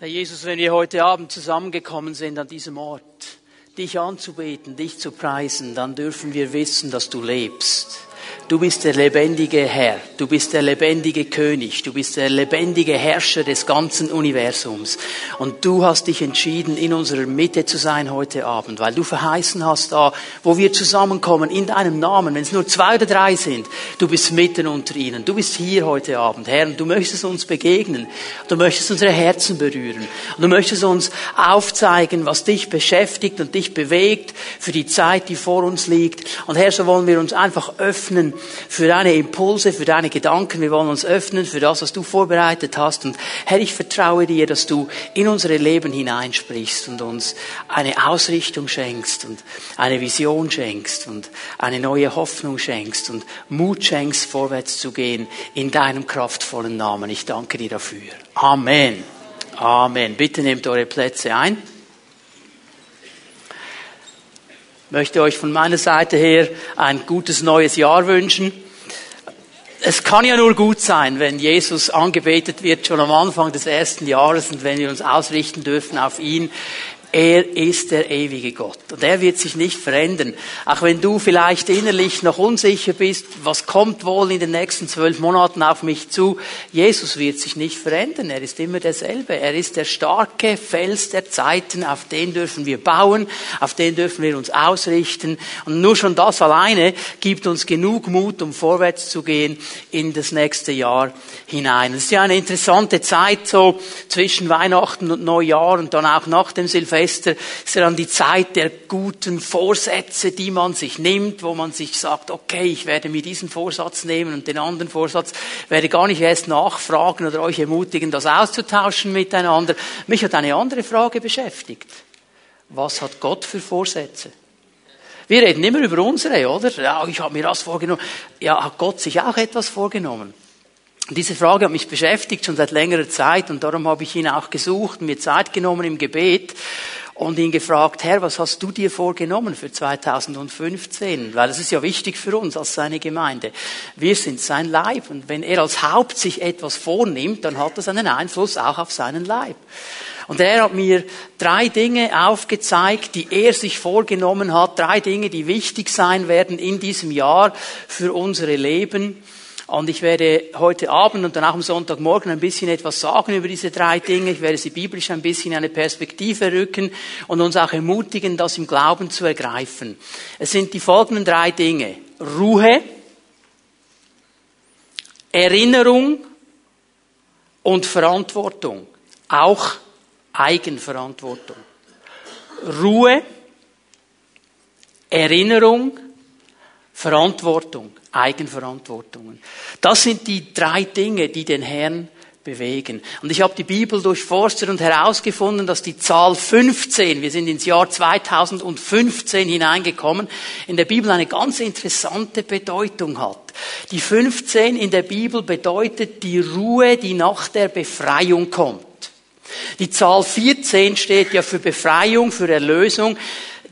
Herr Jesus, wenn wir heute Abend zusammengekommen sind an diesem Ort, dich anzubeten, dich zu preisen, dann dürfen wir wissen, dass du lebst. Du bist der lebendige Herr, du bist der lebendige König, du bist der lebendige Herrscher des ganzen Universums. Und du hast dich entschieden, in unserer Mitte zu sein heute Abend, weil du verheißen hast da, wo wir zusammenkommen, in deinem Namen, wenn es nur zwei oder drei sind, du bist mitten unter ihnen. Du bist hier heute Abend, Herr, und du möchtest uns begegnen. Du möchtest unsere Herzen berühren. Und du möchtest uns aufzeigen, was dich beschäftigt und dich bewegt für die Zeit, die vor uns liegt. Und Herr, so wollen wir uns einfach öffnen für deine Impulse, für deine Gedanken. Wir wollen uns öffnen für das, was du vorbereitet hast. Und Herr, ich vertraue dir, dass du in unsere Leben hineinsprichst und uns eine Ausrichtung schenkst und eine Vision schenkst und eine neue Hoffnung schenkst und Mut schenkst, vorwärts zu gehen in deinem kraftvollen Namen. Ich danke dir dafür. Amen. Amen. Bitte nehmt eure Plätze ein möchte euch von meiner Seite her ein gutes neues Jahr wünschen. Es kann ja nur gut sein, wenn Jesus angebetet wird schon am Anfang des ersten Jahres und wenn wir uns ausrichten dürfen auf ihn. Er ist der ewige Gott und er wird sich nicht verändern. Auch wenn du vielleicht innerlich noch unsicher bist, was kommt wohl in den nächsten zwölf Monaten auf mich zu, Jesus wird sich nicht verändern. Er ist immer derselbe. Er ist der starke Fels der Zeiten, auf den dürfen wir bauen, auf den dürfen wir uns ausrichten. Und nur schon das alleine gibt uns genug Mut, um vorwärts zu gehen in das nächste Jahr hinein. Es ist ja eine interessante Zeit so zwischen Weihnachten und Neujahr und dann auch nach dem Silvester Silvester ist ja dann die Zeit der guten Vorsätze, die man sich nimmt, wo man sich sagt, okay, ich werde mir diesen Vorsatz nehmen und den anderen Vorsatz, werde gar nicht erst nachfragen oder euch ermutigen, das auszutauschen miteinander. Mich hat eine andere Frage beschäftigt. Was hat Gott für Vorsätze? Wir reden immer über unsere, oder? Ja, ich habe mir das vorgenommen. Ja, hat Gott sich auch etwas vorgenommen? Diese Frage hat mich beschäftigt schon seit längerer Zeit und darum habe ich ihn auch gesucht, mir Zeit genommen im Gebet und ihn gefragt, Herr, was hast du dir vorgenommen für 2015? Weil das ist ja wichtig für uns als seine Gemeinde. Wir sind sein Leib und wenn er als Haupt sich etwas vornimmt, dann hat das einen Einfluss auch auf seinen Leib. Und er hat mir drei Dinge aufgezeigt, die er sich vorgenommen hat, drei Dinge, die wichtig sein werden in diesem Jahr für unsere Leben. Und ich werde heute Abend und dann auch am Sonntagmorgen ein bisschen etwas sagen über diese drei Dinge. Ich werde sie biblisch ein bisschen in eine Perspektive rücken und uns auch ermutigen, das im Glauben zu ergreifen. Es sind die folgenden drei Dinge. Ruhe, Erinnerung und Verantwortung. Auch Eigenverantwortung. Ruhe, Erinnerung, Verantwortung. Eigenverantwortungen. Das sind die drei Dinge, die den Herrn bewegen. Und ich habe die Bibel durchforstet und herausgefunden, dass die Zahl 15, wir sind ins Jahr 2015 hineingekommen, in der Bibel eine ganz interessante Bedeutung hat. Die 15 in der Bibel bedeutet die Ruhe, die nach der Befreiung kommt. Die Zahl 14 steht ja für Befreiung, für Erlösung.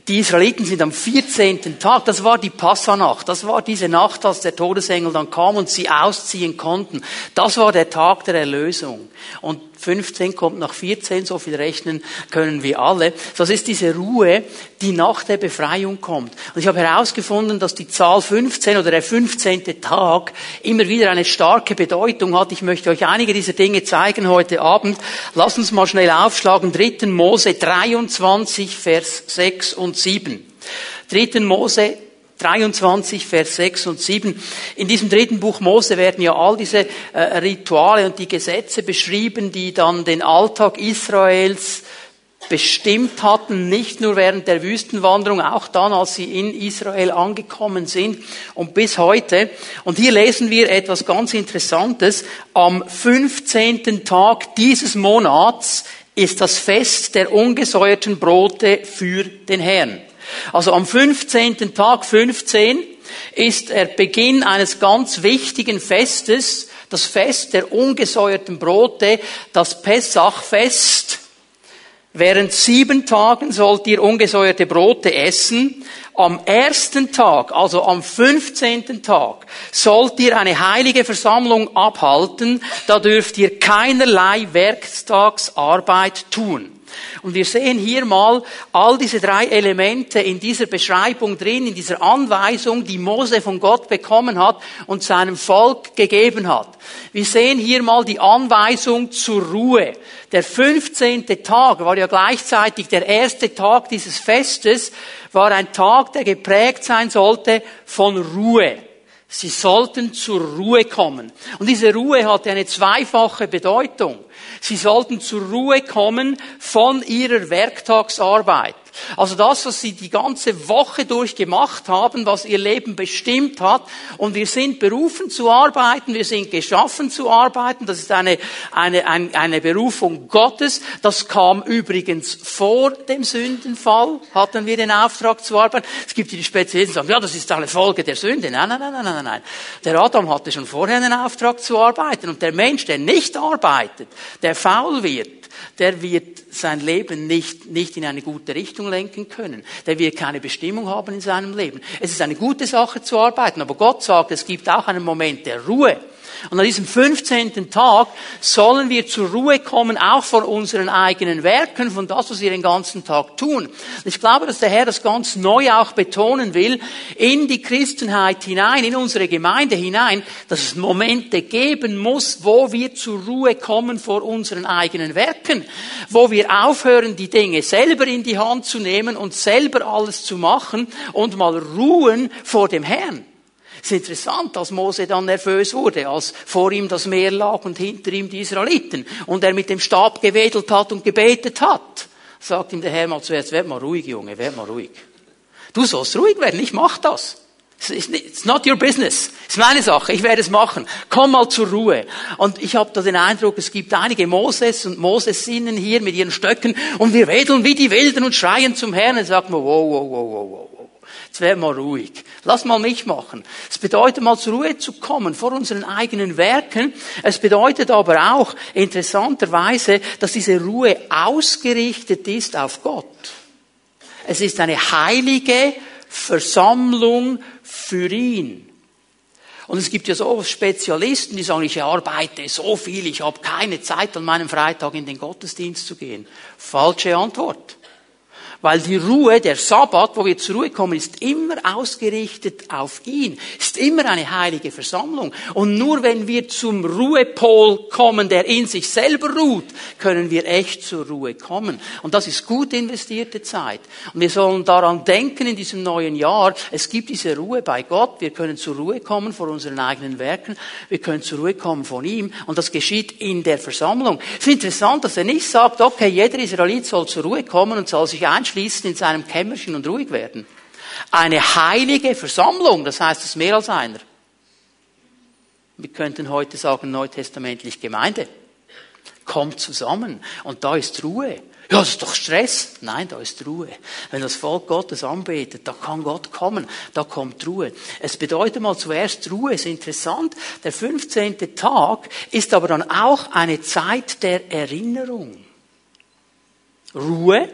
Die Israeliten sind am 14. Tag, das war die Passanacht, das war diese Nacht, als der Todesengel dann kam und sie ausziehen konnten. Das war der Tag der Erlösung. Und 15 kommt nach 14, so viel rechnen können wir alle. Das ist diese Ruhe, die nach der Befreiung kommt. Und ich habe herausgefunden, dass die Zahl 15 oder der 15. Tag immer wieder eine starke Bedeutung hat. Ich möchte euch einige dieser Dinge zeigen heute Abend. Lass uns mal schnell aufschlagen. 3. Mose 23, Vers 6 und 7. 3. Mose 23, Vers 6 und 7. In diesem dritten Buch Mose werden ja all diese äh, Rituale und die Gesetze beschrieben, die dann den Alltag Israels bestimmt hatten, nicht nur während der Wüstenwanderung, auch dann, als sie in Israel angekommen sind und bis heute. Und hier lesen wir etwas ganz Interessantes. Am 15. Tag dieses Monats ist das Fest der ungesäuerten Brote für den Herrn. Also am 15. Tag 15 ist der Beginn eines ganz wichtigen Festes, das Fest der ungesäuerten Brote, das Pessachfest. Während sieben Tagen sollt ihr ungesäuerte Brote essen. Am ersten Tag, also am 15. Tag, sollt ihr eine heilige Versammlung abhalten. Da dürft ihr keinerlei Werktagsarbeit tun. Und wir sehen hier mal all diese drei Elemente in dieser Beschreibung drin, in dieser Anweisung, die Mose von Gott bekommen hat und seinem Volk gegeben hat. Wir sehen hier mal die Anweisung zur Ruhe. Der 15. Tag war ja gleichzeitig der erste Tag dieses Festes, war ein Tag, der geprägt sein sollte von Ruhe. Sie sollten zur Ruhe kommen. Und diese Ruhe hatte eine zweifache Bedeutung. Sie sollten zur Ruhe kommen von ihrer Werktagsarbeit. Also das, was sie die ganze Woche durchgemacht haben, was ihr Leben bestimmt hat. Und wir sind berufen zu arbeiten, wir sind geschaffen zu arbeiten. Das ist eine, eine, eine, eine Berufung Gottes. Das kam übrigens vor dem Sündenfall, hatten wir den Auftrag zu arbeiten. Es gibt die Spezialisten, die sagen, ja, das ist eine Folge der Sünde. Nein, nein, nein, nein, nein, nein. Der Adam hatte schon vorher einen Auftrag zu arbeiten. Und der Mensch, der nicht arbeitet, der faul wird, der wird sein Leben nicht, nicht in eine gute Richtung lenken können. Der wird keine Bestimmung haben in seinem Leben. Es ist eine gute Sache zu arbeiten, aber Gott sagt, es gibt auch einen Moment der Ruhe. Und an diesem 15. Tag sollen wir zur Ruhe kommen, auch von unseren eigenen Werken, von das, was wir den ganzen Tag tun. Ich glaube, dass der Herr das ganz neu auch betonen will, in die Christenheit hinein, in unsere Gemeinde hinein, dass es Momente geben muss, wo wir zur Ruhe kommen vor unseren eigenen Werken, wo wir aufhören, die Dinge selber in die Hand zu nehmen und selber alles zu machen und mal ruhen vor dem Herrn. Es ist interessant, als Mose dann nervös wurde, als vor ihm das Meer lag und hinter ihm die Israeliten und er mit dem Stab gewedelt hat und gebetet hat, sagt ihm der Herr mal zuerst, werd mal ruhig, Junge, werd mal ruhig. Du sollst ruhig werden, ich mach das. It's not your business. It's meine Sache. Ich werde es machen. Komm mal zur Ruhe. Und ich habe da den Eindruck, es gibt einige Moses und Mosesinnen hier mit ihren Stöcken und wir wedeln wie die Wilden und schreien zum Herrn und sagen, wow, wow, wow, wow, wow. Jetzt werd mal ruhig. Lass mal mich machen. Es bedeutet mal zur Ruhe zu kommen vor unseren eigenen Werken. Es bedeutet aber auch interessanterweise, dass diese Ruhe ausgerichtet ist auf Gott. Es ist eine heilige Versammlung für ihn. Und es gibt ja so Spezialisten, die sagen, ich arbeite so viel, ich habe keine Zeit, an meinem Freitag in den Gottesdienst zu gehen. Falsche Antwort. Weil die Ruhe, der Sabbat, wo wir zur Ruhe kommen, ist immer ausgerichtet auf ihn. Ist immer eine heilige Versammlung. Und nur wenn wir zum Ruhepol kommen, der in sich selber ruht, können wir echt zur Ruhe kommen. Und das ist gut investierte Zeit. Und wir sollen daran denken in diesem neuen Jahr, es gibt diese Ruhe bei Gott. Wir können zur Ruhe kommen vor unseren eigenen Werken. Wir können zur Ruhe kommen von ihm. Und das geschieht in der Versammlung. Es ist interessant, dass er nicht sagt, okay, jeder Israelit soll zur Ruhe kommen und soll sich einschließen schließen in seinem Kämmerchen und ruhig werden. Eine heilige Versammlung, das heißt es mehr als einer. Wir könnten heute sagen, neutestamentlich Gemeinde. Kommt zusammen und da ist Ruhe. Ja, das ist doch Stress. Nein, da ist Ruhe. Wenn das Volk Gottes anbetet, da kann Gott kommen, da kommt Ruhe. Es bedeutet mal zuerst Ruhe, ist interessant. Der 15. Tag ist aber dann auch eine Zeit der Erinnerung. Ruhe,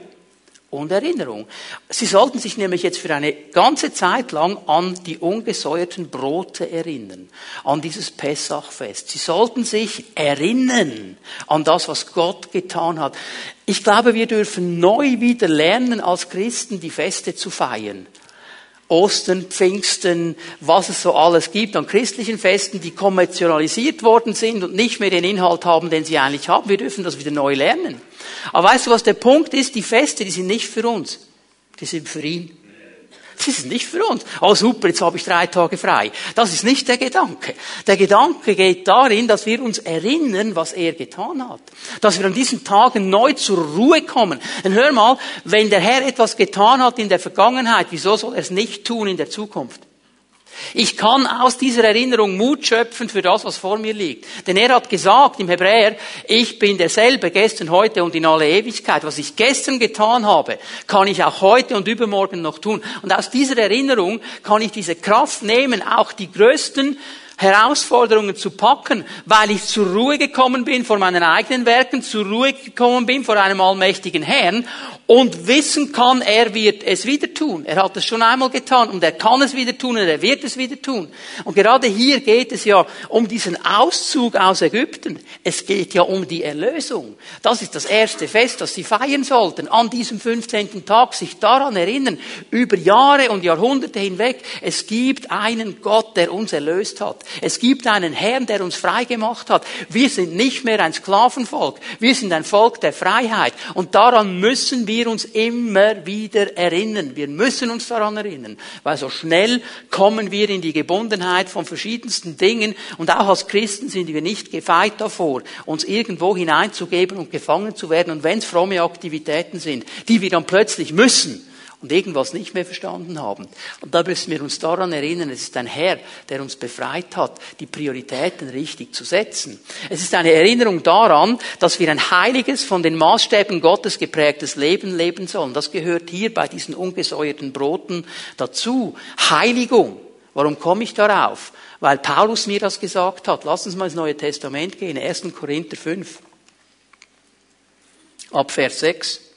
und Erinnerung. Sie sollten sich nämlich jetzt für eine ganze Zeit lang an die ungesäuerten Brote erinnern, an dieses Pessachfest. Sie sollten sich erinnern an das, was Gott getan hat. Ich glaube, wir dürfen neu wieder lernen, als Christen die Feste zu feiern. Ostern, Pfingsten, was es so alles gibt an christlichen Festen, die kommerzialisiert worden sind und nicht mehr den Inhalt haben, den sie eigentlich haben. Wir dürfen das wieder neu lernen. Aber weißt du, was der Punkt ist? Die Feste, die sind nicht für uns. Die sind für ihn. Die sind nicht für uns. Oh super, jetzt habe ich drei Tage frei. Das ist nicht der Gedanke. Der Gedanke geht darin, dass wir uns erinnern, was er getan hat. Dass wir an diesen Tagen neu zur Ruhe kommen. Denn hör mal, wenn der Herr etwas getan hat in der Vergangenheit, wieso soll er es nicht tun in der Zukunft? Ich kann aus dieser Erinnerung Mut schöpfen für das, was vor mir liegt. Denn er hat gesagt im Hebräer, ich bin derselbe gestern, heute und in alle Ewigkeit. Was ich gestern getan habe, kann ich auch heute und übermorgen noch tun. Und aus dieser Erinnerung kann ich diese Kraft nehmen, auch die größten Herausforderungen zu packen, weil ich zur Ruhe gekommen bin vor meinen eigenen Werken, zur Ruhe gekommen bin vor einem allmächtigen Herrn und wissen kann, er wird es wieder tun. Er hat es schon einmal getan und er kann es wieder tun und er wird es wieder tun. Und gerade hier geht es ja um diesen Auszug aus Ägypten. Es geht ja um die Erlösung. Das ist das erste Fest, das sie feiern sollten. An diesem 15. Tag sich daran erinnern, über Jahre und Jahrhunderte hinweg, es gibt einen Gott, der uns erlöst hat. Es gibt einen Herrn, der uns frei gemacht hat. Wir sind nicht mehr ein Sklavenvolk. Wir sind ein Volk der Freiheit. Und daran müssen wir uns immer wieder erinnern. Wir müssen uns daran erinnern. Weil so schnell kommen wir in die Gebundenheit von verschiedensten Dingen. Und auch als Christen sind wir nicht gefeit davor, uns irgendwo hineinzugeben und gefangen zu werden. Und wenn es fromme Aktivitäten sind, die wir dann plötzlich müssen, und irgendwas nicht mehr verstanden haben. Und da müssen wir uns daran erinnern, es ist ein Herr, der uns befreit hat, die Prioritäten richtig zu setzen. Es ist eine Erinnerung daran, dass wir ein heiliges, von den Maßstäben Gottes geprägtes Leben leben sollen. Das gehört hier bei diesen ungesäuerten Broten dazu. Heiligung. Warum komme ich darauf? Weil Paulus mir das gesagt hat. Lass uns mal ins Neue Testament gehen, 1. Korinther 5. Ab Vers 6.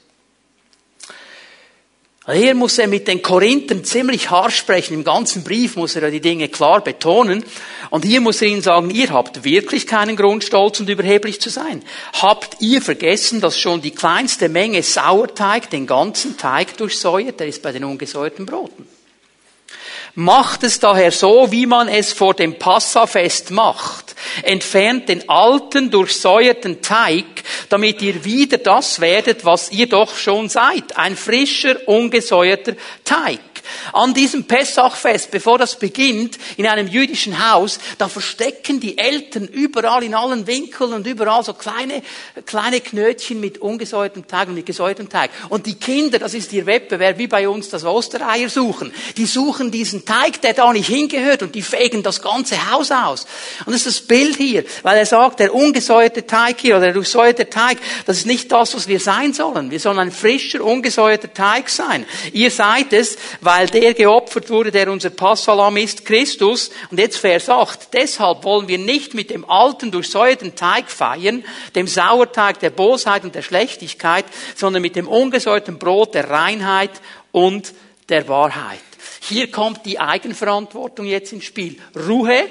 Hier muss er mit den Korinthern ziemlich harsch sprechen. Im ganzen Brief muss er die Dinge klar betonen. Und hier muss er ihnen sagen, ihr habt wirklich keinen Grund, stolz und überheblich zu sein. Habt ihr vergessen, dass schon die kleinste Menge Sauerteig den ganzen Teig durchsäuert? Der ist bei den ungesäuerten Broten. Macht es daher so, wie man es vor dem Passafest macht. Entfernt den alten, durchsäuerten Teig, damit ihr wieder das werdet, was ihr doch schon seid. Ein frischer, ungesäuerter Teig an diesem Pessachfest, bevor das beginnt, in einem jüdischen Haus, da verstecken die Eltern überall in allen Winkeln und überall so kleine, kleine Knötchen mit ungesäuertem Teig und mit gesäuertem Teig. Und die Kinder, das ist ihr Wettbewerb, wie bei uns das Ostereier suchen. Die suchen diesen Teig, der da nicht hingehört und die fegen das ganze Haus aus. Und das ist das Bild hier, weil er sagt, der ungesäuerte Teig hier oder der durchsäuerte Teig, das ist nicht das, was wir sein sollen. Wir sollen ein frischer, ungesäuerter Teig sein. Ihr seid es, weil der geopfert wurde, der unser Passalam ist, Christus. Und jetzt Vers 8. Deshalb wollen wir nicht mit dem alten, durchsäuerten Teig feiern, dem Sauerteig der Bosheit und der Schlechtigkeit, sondern mit dem ungesäuerten Brot der Reinheit und der Wahrheit. Hier kommt die Eigenverantwortung jetzt ins Spiel. Ruhe,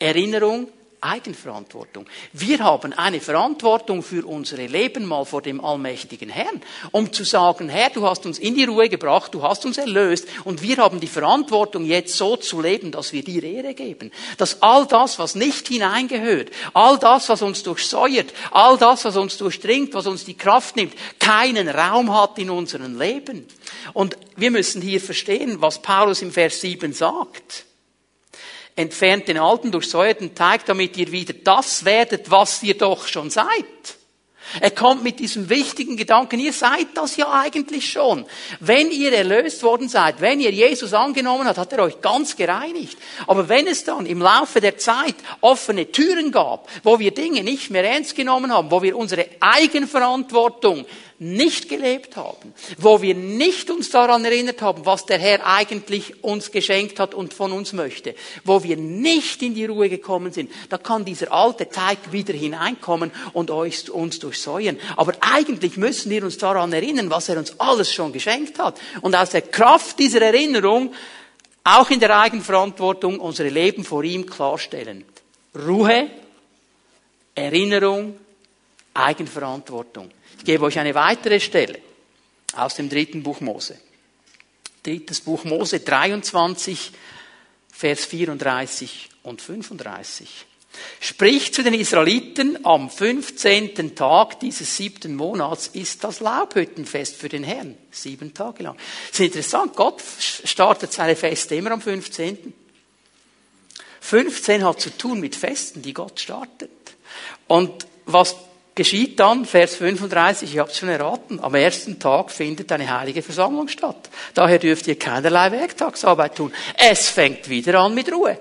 Erinnerung, Eigenverantwortung. Wir haben eine Verantwortung für unsere Leben mal vor dem allmächtigen Herrn, um zu sagen, Herr, du hast uns in die Ruhe gebracht, du hast uns erlöst und wir haben die Verantwortung jetzt so zu leben, dass wir dir Ehre geben. Dass all das, was nicht hineingehört, all das, was uns durchsäuert, all das, was uns durchdringt, was uns die Kraft nimmt, keinen Raum hat in unserem Leben. Und wir müssen hier verstehen, was Paulus im Vers 7 sagt entfernt den alten durchsäuerten Teig, damit ihr wieder das werdet, was ihr doch schon seid. Er kommt mit diesem wichtigen Gedanken, ihr seid das ja eigentlich schon. Wenn ihr erlöst worden seid, wenn ihr Jesus angenommen habt, hat er euch ganz gereinigt. Aber wenn es dann im Laufe der Zeit offene Türen gab, wo wir Dinge nicht mehr ernst genommen haben, wo wir unsere Eigenverantwortung nicht gelebt haben, wo wir nicht uns daran erinnert haben, was der Herr eigentlich uns geschenkt hat und von uns möchte, wo wir nicht in die Ruhe gekommen sind, da kann dieser alte Teig wieder hineinkommen und uns durchsäuern. Aber eigentlich müssen wir uns daran erinnern, was er uns alles schon geschenkt hat. Und aus der Kraft dieser Erinnerung, auch in der Eigenverantwortung, unsere Leben vor ihm klarstellen. Ruhe, Erinnerung, Eigenverantwortung. Ich gebe euch eine weitere Stelle aus dem dritten Buch Mose. Drittes Buch Mose 23, Vers 34 und 35. Spricht zu den Israeliten, am 15. Tag dieses siebten Monats ist das Laubhüttenfest für den Herrn. Sieben Tage lang. Das ist interessant, Gott startet seine Feste immer am 15. 15 hat zu tun mit Festen, die Gott startet. Und was geschieht dann, Vers 35, ich habe es schon erraten, am ersten Tag findet eine heilige Versammlung statt. Daher dürft ihr keinerlei Werktagsarbeit tun. Es fängt wieder an mit Ruhe.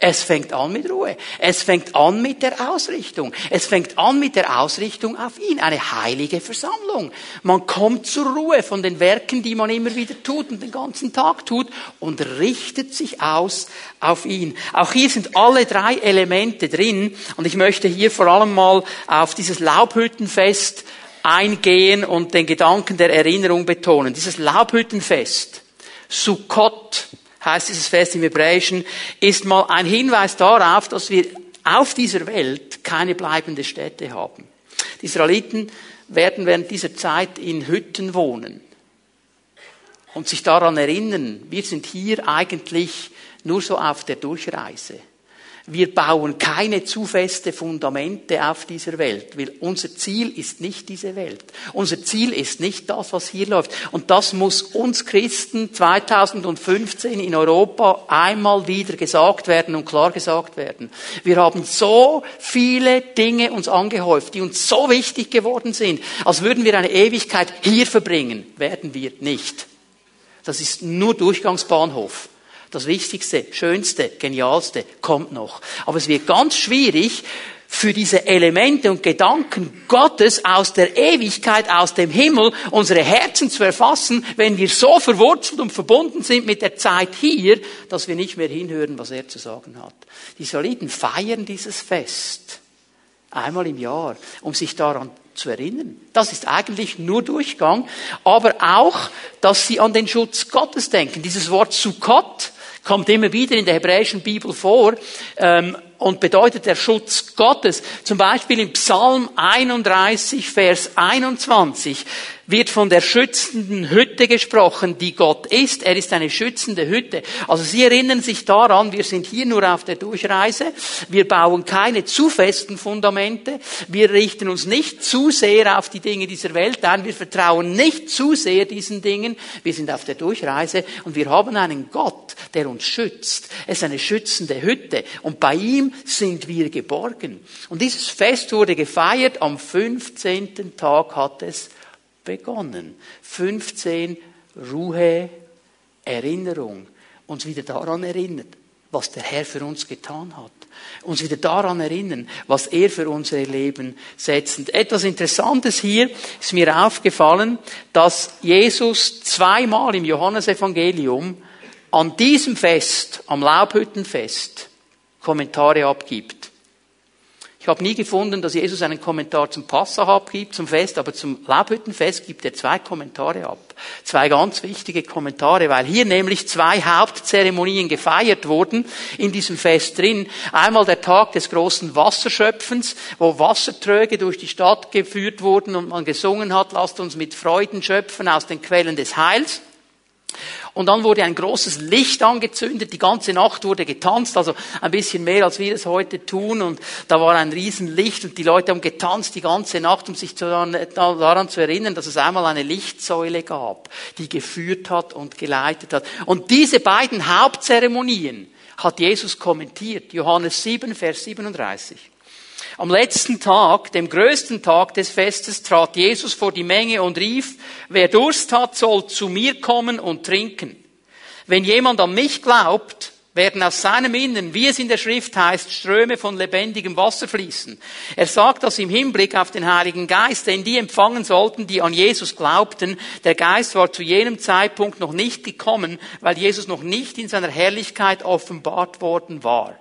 Es fängt an mit Ruhe. Es fängt an mit der Ausrichtung. Es fängt an mit der Ausrichtung auf ihn. Eine heilige Versammlung. Man kommt zur Ruhe von den Werken, die man immer wieder tut und den ganzen Tag tut und richtet sich aus auf ihn. Auch hier sind alle drei Elemente drin und ich möchte hier vor allem mal auf dieses Laubhüttenfest eingehen und den Gedanken der Erinnerung betonen. Dieses Laubhüttenfest, Sukkot, heißt dieses Fest im Hebräischen, ist mal ein Hinweis darauf, dass wir auf dieser Welt keine bleibende Stätte haben. Die Israeliten werden während dieser Zeit in Hütten wohnen und sich daran erinnern, wir sind hier eigentlich nur so auf der Durchreise. Wir bauen keine zu feste Fundamente auf dieser Welt, weil unser Ziel ist nicht diese Welt. Unser Ziel ist nicht das, was hier läuft. Und das muss uns Christen 2015 in Europa einmal wieder gesagt werden und klar gesagt werden. Wir haben so viele Dinge uns angehäuft, die uns so wichtig geworden sind, als würden wir eine Ewigkeit hier verbringen. Werden wir nicht. Das ist nur Durchgangsbahnhof. Das Wichtigste, Schönste, Genialste kommt noch. Aber es wird ganz schwierig, für diese Elemente und Gedanken Gottes aus der Ewigkeit, aus dem Himmel, unsere Herzen zu erfassen, wenn wir so verwurzelt und verbunden sind mit der Zeit hier, dass wir nicht mehr hinhören, was er zu sagen hat. Die Israeliten feiern dieses Fest einmal im Jahr, um sich daran zu erinnern. Das ist eigentlich nur Durchgang, aber auch, dass sie an den Schutz Gottes denken. Dieses Wort Sukkot kommt immer wieder in der hebräischen Bibel vor ähm, und bedeutet der Schutz Gottes. Zum Beispiel im Psalm 31, Vers 21 wird von der schützenden Hütte gesprochen, die Gott ist. Er ist eine schützende Hütte. Also Sie erinnern sich daran, wir sind hier nur auf der Durchreise. Wir bauen keine zu festen Fundamente. Wir richten uns nicht zu sehr auf die Dinge dieser Welt ein. Wir vertrauen nicht zu sehr diesen Dingen. Wir sind auf der Durchreise und wir haben einen Gott, der uns schützt. Es ist eine schützende Hütte und bei ihm sind wir geborgen. Und dieses Fest wurde gefeiert. Am 15. Tag hat es begonnen. 15 Ruhe, Erinnerung, uns wieder daran erinnert, was der Herr für uns getan hat. Uns wieder daran erinnern, was er für unser Leben setzt. Etwas Interessantes hier ist mir aufgefallen, dass Jesus zweimal im Johannesevangelium an diesem Fest, am Laubhüttenfest, Kommentare abgibt. Ich habe nie gefunden, dass Jesus einen Kommentar zum Passach abgibt, zum Fest, aber zum Laubhüttenfest gibt er zwei Kommentare ab. Zwei ganz wichtige Kommentare, weil hier nämlich zwei Hauptzeremonien gefeiert wurden in diesem Fest drin. Einmal der Tag des großen Wasserschöpfens, wo Wassertröge durch die Stadt geführt wurden und man gesungen hat, lasst uns mit Freuden schöpfen aus den Quellen des Heils. Und dann wurde ein großes Licht angezündet, die ganze Nacht wurde getanzt, also ein bisschen mehr als wir es heute tun. Und da war ein Riesenlicht und die Leute haben getanzt die ganze Nacht, um sich daran, daran zu erinnern, dass es einmal eine Lichtsäule gab, die geführt hat und geleitet hat. Und diese beiden Hauptzeremonien hat Jesus kommentiert. Johannes 7, Vers 37. Am letzten Tag, dem größten Tag des Festes, trat Jesus vor die Menge und rief, wer Durst hat, soll zu mir kommen und trinken. Wenn jemand an mich glaubt, werden aus seinem Innern, wie es in der Schrift heißt, Ströme von lebendigem Wasser fließen. Er sagt das im Hinblick auf den Heiligen Geist, den die empfangen sollten, die an Jesus glaubten. Der Geist war zu jenem Zeitpunkt noch nicht gekommen, weil Jesus noch nicht in seiner Herrlichkeit offenbart worden war.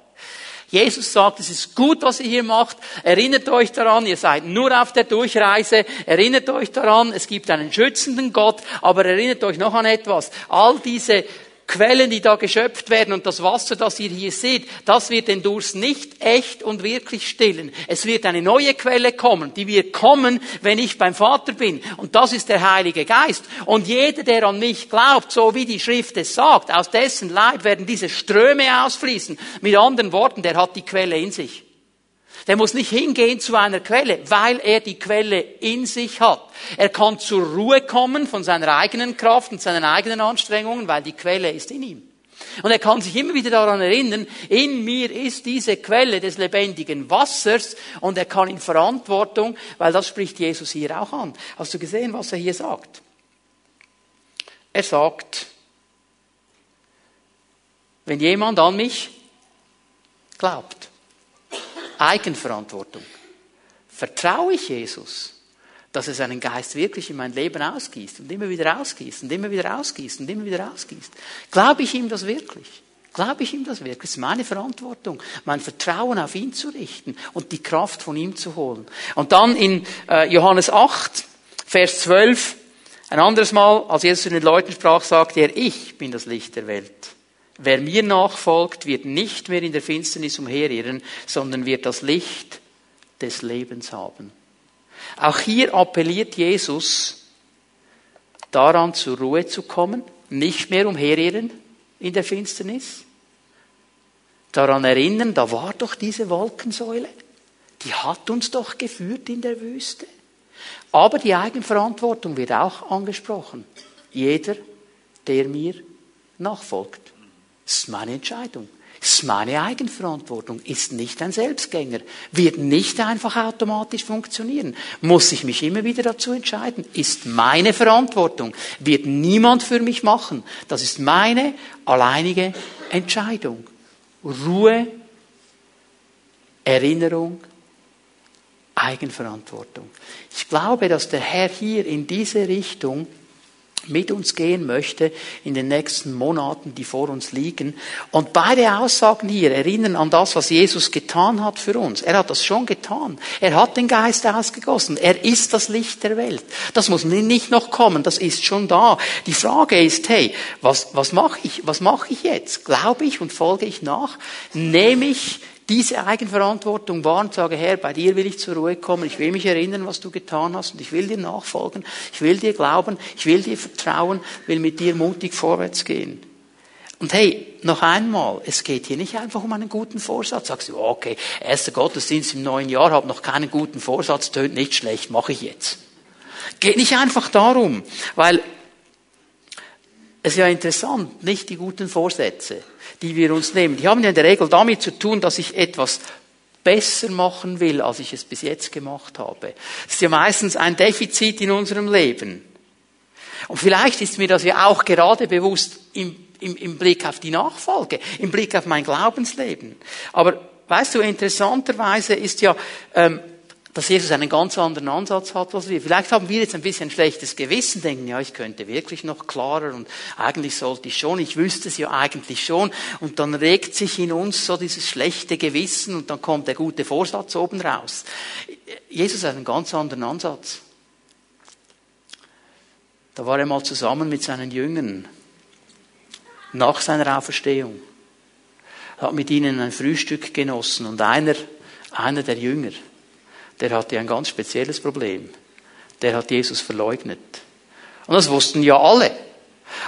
Jesus sagt, es ist gut, was ihr hier macht. Erinnert euch daran, ihr seid nur auf der Durchreise. Erinnert euch daran, es gibt einen schützenden Gott. Aber erinnert euch noch an etwas. All diese Quellen, die da geschöpft werden und das Wasser, das ihr hier seht, das wird den Durst nicht echt und wirklich stillen. Es wird eine neue Quelle kommen, die wird kommen, wenn ich beim Vater bin. Und das ist der Heilige Geist. Und jeder, der an mich glaubt, so wie die Schrift es sagt, aus dessen Leib werden diese Ströme ausfließen. Mit anderen Worten, der hat die Quelle in sich. Der muss nicht hingehen zu einer Quelle, weil er die Quelle in sich hat. Er kann zur Ruhe kommen von seiner eigenen Kraft und seinen eigenen Anstrengungen, weil die Quelle ist in ihm. Und er kann sich immer wieder daran erinnern, in mir ist diese Quelle des lebendigen Wassers und er kann in Verantwortung, weil das spricht Jesus hier auch an. Hast du gesehen, was er hier sagt? Er sagt, wenn jemand an mich glaubt. Eigenverantwortung. Vertraue ich Jesus, dass er seinen Geist wirklich in mein Leben ausgießt und immer wieder ausgießt und immer wieder ausgießt und immer wieder ausgießt? Glaube ich ihm das wirklich? Glaube ich ihm das wirklich? Es ist meine Verantwortung, mein Vertrauen auf ihn zu richten und die Kraft von ihm zu holen. Und dann in äh, Johannes 8, Vers 12, ein anderes Mal, als Jesus zu den Leuten sprach, sagte er, ich bin das Licht der Welt. Wer mir nachfolgt, wird nicht mehr in der Finsternis umherirren, sondern wird das Licht des Lebens haben. Auch hier appelliert Jesus daran, zur Ruhe zu kommen, nicht mehr umherirren in der Finsternis. Daran erinnern, da war doch diese Wolkensäule, die hat uns doch geführt in der Wüste. Aber die Eigenverantwortung wird auch angesprochen. Jeder, der mir nachfolgt. Ist meine Entscheidung. Ist meine Eigenverantwortung. Ist nicht ein Selbstgänger. Wird nicht einfach automatisch funktionieren. Muss ich mich immer wieder dazu entscheiden. Ist meine Verantwortung. Wird niemand für mich machen. Das ist meine alleinige Entscheidung. Ruhe, Erinnerung, Eigenverantwortung. Ich glaube, dass der Herr hier in diese Richtung mit uns gehen möchte in den nächsten Monaten, die vor uns liegen. Und beide Aussagen hier erinnern an das, was Jesus getan hat für uns. Er hat das schon getan. Er hat den Geist ausgegossen. Er ist das Licht der Welt. Das muss nicht noch kommen. Das ist schon da. Die Frage ist, hey, was, was mache ich? Was mache ich jetzt? Glaube ich und folge ich nach? Nehme ich diese Eigenverantwortung wahr und sage, Herr, bei dir will ich zur Ruhe kommen, ich will mich erinnern, was du getan hast und ich will dir nachfolgen, ich will dir glauben, ich will dir vertrauen, will mit dir mutig vorwärts gehen. Und hey, noch einmal, es geht hier nicht einfach um einen guten Vorsatz. Sagst du, okay, erster Gottesdienst im neuen Jahr, habe noch keinen guten Vorsatz, tönt nicht schlecht, mache ich jetzt. Geht nicht einfach darum, weil es ist ja interessant, nicht die guten Vorsätze die wir uns nehmen, die haben ja in der Regel damit zu tun, dass ich etwas besser machen will, als ich es bis jetzt gemacht habe. Das ist ja meistens ein Defizit in unserem Leben. Und vielleicht ist mir das ja auch gerade bewusst im, im, im Blick auf die Nachfolge, im Blick auf mein Glaubensleben. Aber weißt du, interessanterweise ist ja, ähm, dass Jesus einen ganz anderen Ansatz hat als wir. Vielleicht haben wir jetzt ein bisschen schlechtes Gewissen, denken, ja, ich könnte wirklich noch klarer und eigentlich sollte ich schon, ich wüsste es ja eigentlich schon. Und dann regt sich in uns so dieses schlechte Gewissen und dann kommt der gute Vorsatz oben raus. Jesus hat einen ganz anderen Ansatz. Da war er mal zusammen mit seinen Jüngern nach seiner Auferstehung, hat mit ihnen ein Frühstück genossen und einer, einer der Jünger, der hatte ein ganz spezielles Problem. Der hat Jesus verleugnet. Und das wussten ja alle.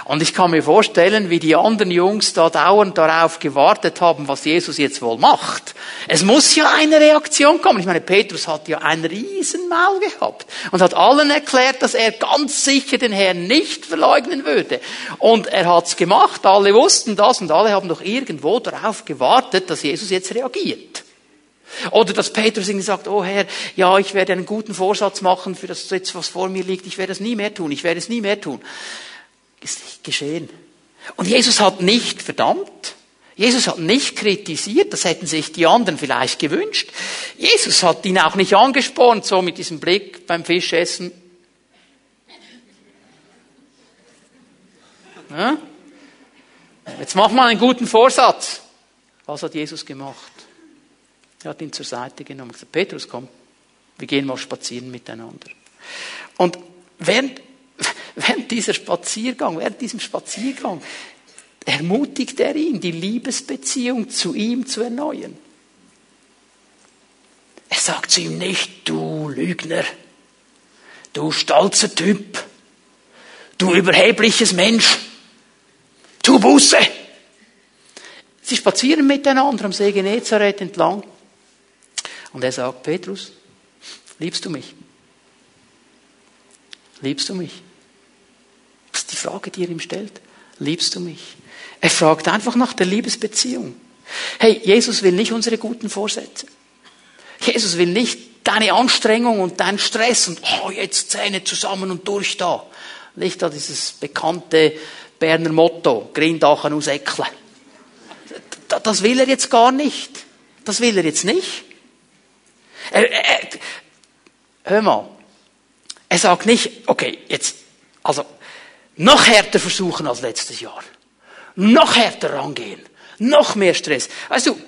Und ich kann mir vorstellen, wie die anderen Jungs da dauernd darauf gewartet haben, was Jesus jetzt wohl macht. Es muss ja eine Reaktion kommen. Ich meine, Petrus hat ja ein Riesenmaul gehabt und hat allen erklärt, dass er ganz sicher den Herrn nicht verleugnen würde. Und er hat's gemacht. Alle wussten das und alle haben doch irgendwo darauf gewartet, dass Jesus jetzt reagiert. Oder dass Petrus irgendwie sagt, oh Herr, ja, ich werde einen guten Vorsatz machen für das jetzt, was vor mir liegt. Ich werde es nie mehr tun. Ich werde es nie mehr tun. Ist nicht geschehen. Und Jesus hat nicht verdammt. Jesus hat nicht kritisiert. Das hätten sich die anderen vielleicht gewünscht. Jesus hat ihn auch nicht angespornt, so mit diesem Blick beim Fischessen. Ja? Jetzt mach mal einen guten Vorsatz. Was hat Jesus gemacht? Er hat ihn zur Seite genommen und gesagt, Petrus, komm, wir gehen mal spazieren miteinander. Und während, während dieser Spaziergang, während diesem Spaziergang, ermutigt er ihn, die Liebesbeziehung zu ihm zu erneuern. Er sagt zu ihm nicht, du Lügner, du stolzer Typ, du überhebliches Mensch, tu Buße. Sie spazieren miteinander am See Genezareth entlang. Und er sagt, Petrus, liebst du mich? Liebst du mich? Das ist die Frage, die er ihm stellt. Liebst du mich? Er fragt einfach nach der Liebesbeziehung. Hey, Jesus will nicht unsere guten Vorsätze. Jesus will nicht deine Anstrengung und deinen Stress und oh, jetzt Zähne zusammen und durch da. Nicht da dieses bekannte Berner Motto, Grindachen aus Eckle. Das will er jetzt gar nicht. Das will er jetzt nicht. Er, er, hör mal. Er sagt nicht, okay, jetzt, also, noch härter versuchen als letztes Jahr. Noch härter rangehen. Noch mehr Stress. Weißt du,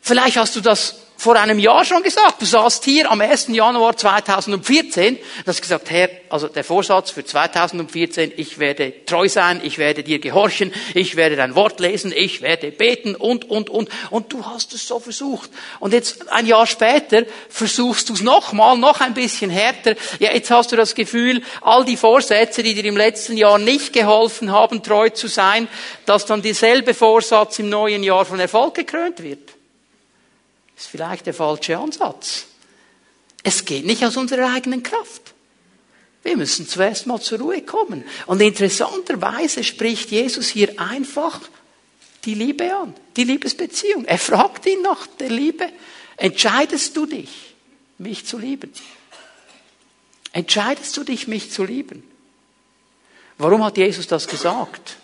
vielleicht hast du das vor einem Jahr schon gesagt. Du saßt hier am 1. Januar 2014 und hast gesagt, Herr, also der Vorsatz für 2014, ich werde treu sein, ich werde dir gehorchen, ich werde dein Wort lesen, ich werde beten und, und, und. Und du hast es so versucht. Und jetzt ein Jahr später versuchst du es nochmal, noch ein bisschen härter. Ja, jetzt hast du das Gefühl, all die Vorsätze, die dir im letzten Jahr nicht geholfen haben, treu zu sein, dass dann dieselbe Vorsatz im neuen Jahr von Erfolg gekrönt wird ist vielleicht der falsche Ansatz. Es geht nicht aus unserer eigenen Kraft. Wir müssen zuerst mal zur Ruhe kommen. Und interessanterweise spricht Jesus hier einfach die Liebe an, die Liebesbeziehung. Er fragt ihn nach der Liebe. Entscheidest du dich, mich zu lieben? Entscheidest du dich, mich zu lieben? Warum hat Jesus das gesagt?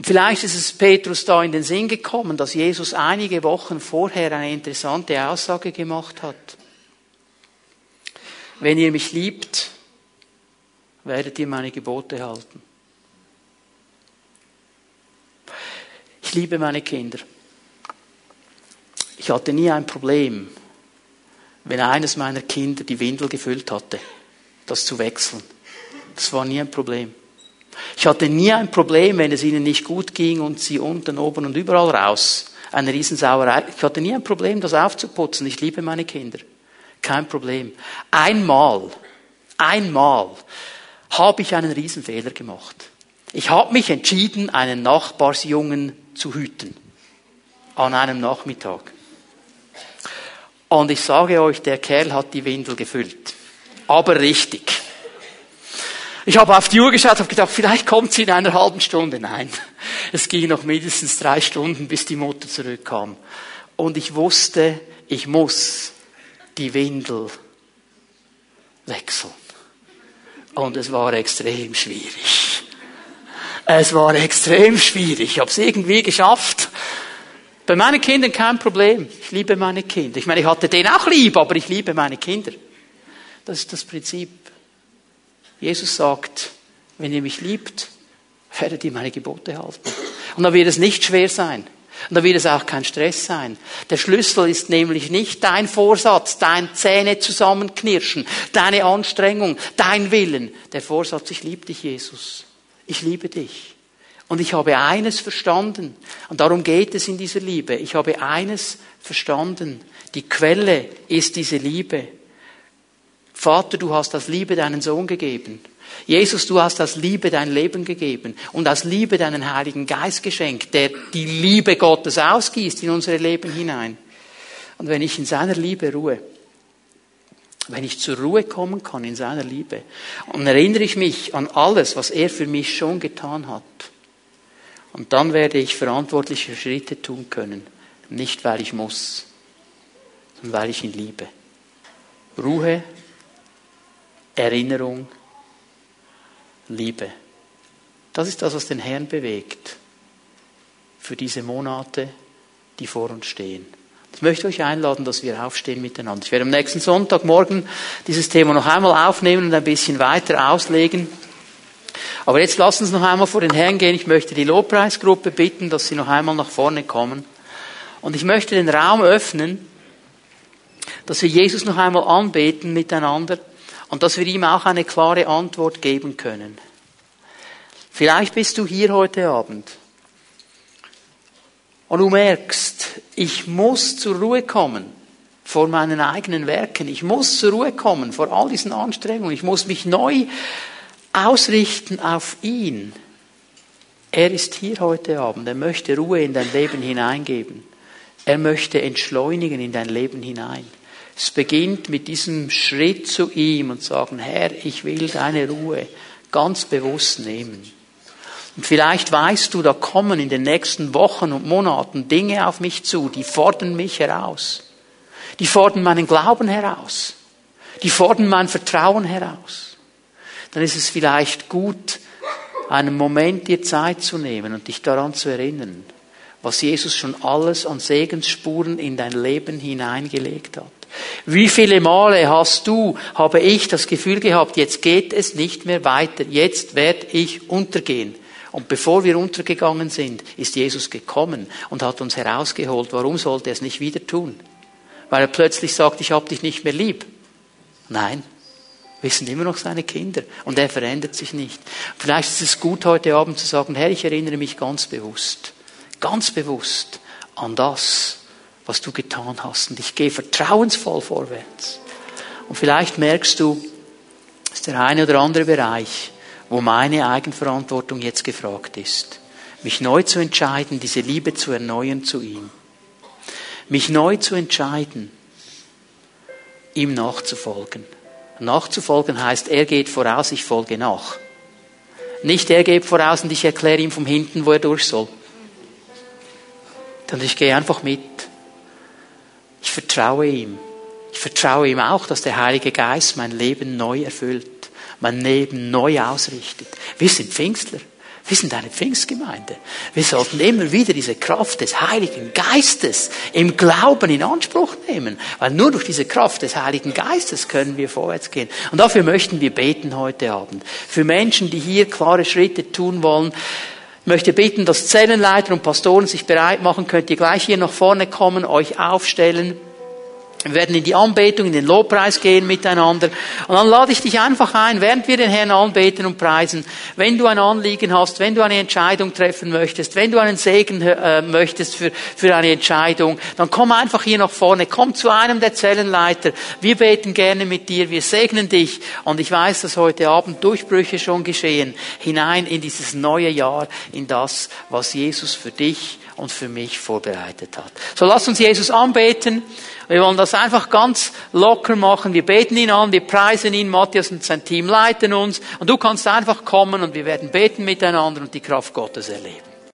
Vielleicht ist es Petrus da in den Sinn gekommen, dass Jesus einige Wochen vorher eine interessante Aussage gemacht hat. Wenn ihr mich liebt, werdet ihr meine Gebote halten. Ich liebe meine Kinder. Ich hatte nie ein Problem, wenn eines meiner Kinder die Windel gefüllt hatte, das zu wechseln. Das war nie ein Problem. Ich hatte nie ein Problem, wenn es ihnen nicht gut ging und sie unten, oben und überall raus. Eine Riesensauerei. Ich hatte nie ein Problem, das aufzuputzen. Ich liebe meine Kinder. Kein Problem. Einmal, einmal habe ich einen Riesenfehler gemacht. Ich habe mich entschieden, einen Nachbarsjungen zu hüten. An einem Nachmittag. Und ich sage euch, der Kerl hat die Windel gefüllt. Aber richtig. Ich habe auf die Uhr geschaut, habe gedacht, vielleicht kommt sie in einer halben Stunde. Nein, es ging noch mindestens drei Stunden, bis die Mutter zurückkam. Und ich wusste, ich muss die Windel wechseln. Und es war extrem schwierig. Es war extrem schwierig. Ich habe es irgendwie geschafft. Bei meinen Kindern kein Problem. Ich liebe meine Kinder. Ich meine, ich hatte den auch lieb, aber ich liebe meine Kinder. Das ist das Prinzip. Jesus sagt, wenn ihr mich liebt, werdet ihr meine Gebote halten. Und dann wird es nicht schwer sein. Und dann wird es auch kein Stress sein. Der Schlüssel ist nämlich nicht dein Vorsatz, dein Zähne zusammenknirschen, deine Anstrengung, dein Willen. Der Vorsatz, ich liebe dich, Jesus. Ich liebe dich. Und ich habe eines verstanden. Und darum geht es in dieser Liebe. Ich habe eines verstanden. Die Quelle ist diese Liebe. Vater, du hast aus Liebe deinen Sohn gegeben. Jesus, du hast aus Liebe dein Leben gegeben und aus Liebe deinen Heiligen Geist geschenkt, der die Liebe Gottes ausgießt in unsere Leben hinein. Und wenn ich in seiner Liebe ruhe, wenn ich zur Ruhe kommen kann in seiner Liebe, und erinnere ich mich an alles, was er für mich schon getan hat, und dann werde ich verantwortliche Schritte tun können, nicht weil ich muss, sondern weil ich ihn liebe. Ruhe Erinnerung, Liebe. Das ist das, was den Herrn bewegt für diese Monate, die vor uns stehen. Ich möchte euch einladen, dass wir aufstehen miteinander. Ich werde am nächsten Sonntagmorgen dieses Thema noch einmal aufnehmen und ein bisschen weiter auslegen. Aber jetzt lasst uns noch einmal vor den Herrn gehen. Ich möchte die Lobpreisgruppe bitten, dass sie noch einmal nach vorne kommen. Und ich möchte den Raum öffnen, dass wir Jesus noch einmal anbeten miteinander und dass wir ihm auch eine klare Antwort geben können. Vielleicht bist du hier heute Abend und du merkst, ich muss zur Ruhe kommen vor meinen eigenen Werken. Ich muss zur Ruhe kommen vor all diesen Anstrengungen. Ich muss mich neu ausrichten auf ihn. Er ist hier heute Abend. Er möchte Ruhe in dein Leben hineingeben. Er möchte entschleunigen in dein Leben hinein. Es beginnt mit diesem Schritt zu ihm und sagen, Herr, ich will deine Ruhe ganz bewusst nehmen. Und vielleicht weißt du, da kommen in den nächsten Wochen und Monaten Dinge auf mich zu, die fordern mich heraus. Die fordern meinen Glauben heraus. Die fordern mein Vertrauen heraus. Dann ist es vielleicht gut, einen Moment dir Zeit zu nehmen und dich daran zu erinnern, was Jesus schon alles an Segensspuren in dein Leben hineingelegt hat. Wie viele Male hast du, habe ich das Gefühl gehabt, jetzt geht es nicht mehr weiter, jetzt werde ich untergehen. Und bevor wir untergegangen sind, ist Jesus gekommen und hat uns herausgeholt. Warum sollte er es nicht wieder tun? Weil er plötzlich sagt, ich habe dich nicht mehr lieb. Nein, wir sind immer noch seine Kinder und er verändert sich nicht. Vielleicht ist es gut, heute Abend zu sagen, Herr, ich erinnere mich ganz bewusst, ganz bewusst an das, was du getan hast und ich gehe vertrauensvoll vorwärts. Und vielleicht merkst du, ist der eine oder andere Bereich, wo meine Eigenverantwortung jetzt gefragt ist. Mich neu zu entscheiden, diese Liebe zu erneuern zu ihm. Mich neu zu entscheiden, ihm nachzufolgen. Nachzufolgen heißt, er geht voraus, ich folge nach. Nicht er geht voraus und ich erkläre ihm vom hinten, wo er durch soll. Sondern ich gehe einfach mit. Ich vertraue ihm. Ich vertraue ihm auch, dass der Heilige Geist mein Leben neu erfüllt, mein Leben neu ausrichtet. Wir sind Pfingstler. Wir sind eine Pfingstgemeinde. Wir sollten immer wieder diese Kraft des Heiligen Geistes im Glauben in Anspruch nehmen, weil nur durch diese Kraft des Heiligen Geistes können wir vorwärts gehen. Und dafür möchten wir beten heute Abend. Für Menschen, die hier klare Schritte tun wollen, möchte bitten, dass Zellenleiter und Pastoren sich bereit machen, könnt ihr gleich hier nach vorne kommen, euch aufstellen. Wir werden in die Anbetung, in den Lobpreis gehen miteinander. Und dann lade ich dich einfach ein, während wir den Herrn anbeten und preisen, wenn du ein Anliegen hast, wenn du eine Entscheidung treffen möchtest, wenn du einen Segen äh, möchtest für, für eine Entscheidung, dann komm einfach hier nach vorne, komm zu einem der Zellenleiter. Wir beten gerne mit dir, wir segnen dich. Und ich weiß, dass heute Abend Durchbrüche schon geschehen, hinein in dieses neue Jahr, in das, was Jesus für dich und für mich vorbereitet hat. So lass uns Jesus anbeten. Wir wollen das einfach ganz locker machen. Wir beten ihn an, wir preisen ihn, Matthias und sein Team leiten uns. Und du kannst einfach kommen und wir werden beten miteinander und die Kraft Gottes erleben.